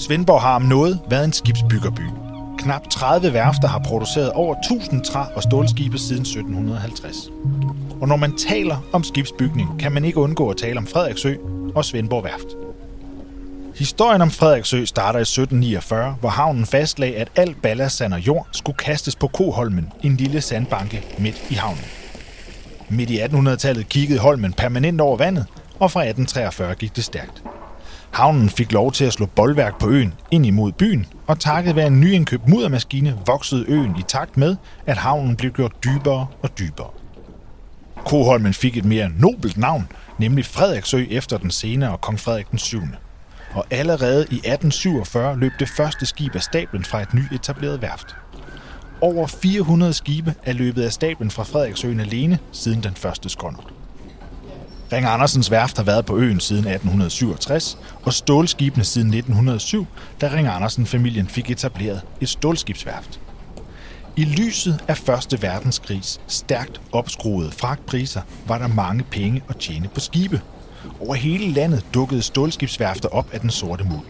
Svendborg har om noget været en skibsbyggerby. Knap 30 værfter har produceret over 1000 træ- og stålskibe siden 1750. Og når man taler om skibsbygning, kan man ikke undgå at tale om Frederiksø og Svendborg Værft. Historien om Frederiksø starter i 1749, hvor havnen fastlagde, at al ballast sand og jord skulle kastes på Koholmen, en lille sandbanke midt i havnen. Midt i 1800-tallet kiggede Holmen permanent over vandet, og fra 1843 gik det stærkt. Havnen fik lov til at slå boldværk på øen ind imod byen, og takket være en nyindkøbt muddermaskine voksede øen i takt med, at havnen blev gjort dybere og dybere. Koholmen fik et mere nobelt navn, nemlig Frederiksø efter den senere kong Frederik den 7. Og allerede i 1847 løb det første skib af stablen fra et nyetableret værft. Over 400 skibe er løbet af stablen fra Frederiksøen alene siden den første skåndert. Ring Andersens værft har været på øen siden 1867, og stålskibene siden 1907, da Ring Andersen-familien fik etableret et stålskibsværft. I lyset af Første Verdenskrigs stærkt opskruede fragtpriser var der mange penge at tjene på skibe. Over hele landet dukkede stålskibsværfter op af den sorte muld.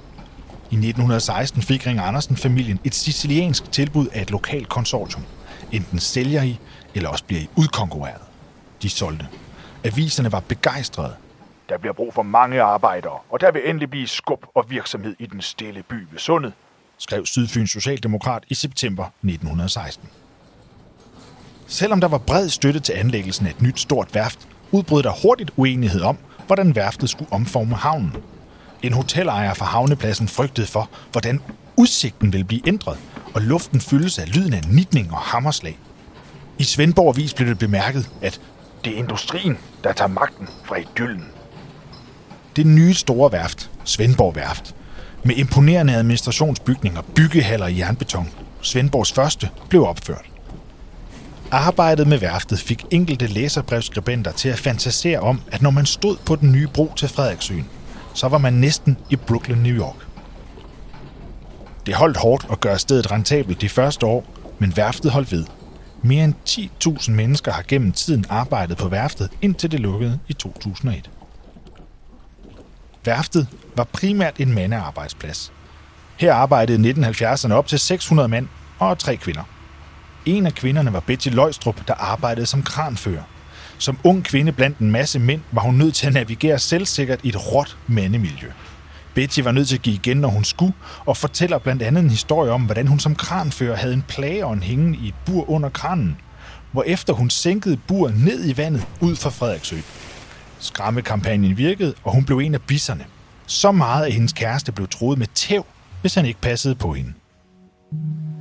I 1916 fik Ring Andersen-familien et siciliansk tilbud af et lokalt konsortium. Enten sælger I, eller også bliver I udkonkurreret. De solgte. Aviserne var begejstrede. Der bliver brug for mange arbejdere, og der vil endelig blive skub og virksomhed i den stille by ved Sundet, skrev Sydfyns Socialdemokrat i september 1916. Selvom der var bred støtte til anlæggelsen af et nyt stort værft, udbrød der hurtigt uenighed om, hvordan værftet skulle omforme havnen. En hotelejer fra havnepladsen frygtede for, hvordan udsigten ville blive ændret, og luften fyldes af lyden af nitning og hammerslag. I Svendborg Avis blev det bemærket, at det er industrien, der tager magten fra idyllen. Det nye store værft, Svendborg Værft, med imponerende administrationsbygninger, byggehaller i jernbeton, Svendborgs første, blev opført. Arbejdet med værftet fik enkelte læserbrevskribenter til at fantasere om, at når man stod på den nye bro til Frederiksøen, så var man næsten i Brooklyn, New York. Det holdt hårdt at gøre stedet rentabelt de første år, men værftet holdt ved. Mere end 10.000 mennesker har gennem tiden arbejdet på værftet, indtil det lukkede i 2001. Værftet var primært en mandearbejdsplads. Her arbejdede i 1970'erne op til 600 mænd og tre kvinder. En af kvinderne var Betty Løjstrup, der arbejdede som kranfører. Som ung kvinde blandt en masse mænd var hun nødt til at navigere selvsikkert i et råt mandemiljø. Betty var nødt til at give igen, når hun skulle, og fortæller blandt andet en historie om, hvordan hun som kranfører havde en plageånd hængende i et bur under kranen, hvorefter hun sænkede buret ned i vandet ud for Frederiksø. Skræmmekampagnen virkede, og hun blev en af bisserne. Så meget, at hendes kæreste blev troet med tæv, hvis han ikke passede på hende.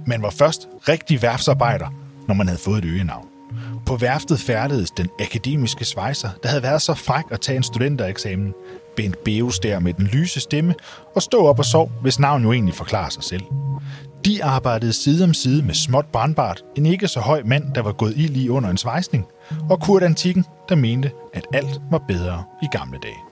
Man var først rigtig værfsarbejder, når man havde fået et øgenavn. På værftet færdedes den akademiske svejser, der havde været så fræk at tage en studentereksamen. Bent Beos der med den lyse stemme og stå op og sov, hvis navn jo egentlig forklarer sig selv. De arbejdede side om side med småt brandbart, en ikke så høj mand, der var gået i lige under en svejsning, og Kurt Antikken, der mente, at alt var bedre i gamle dage.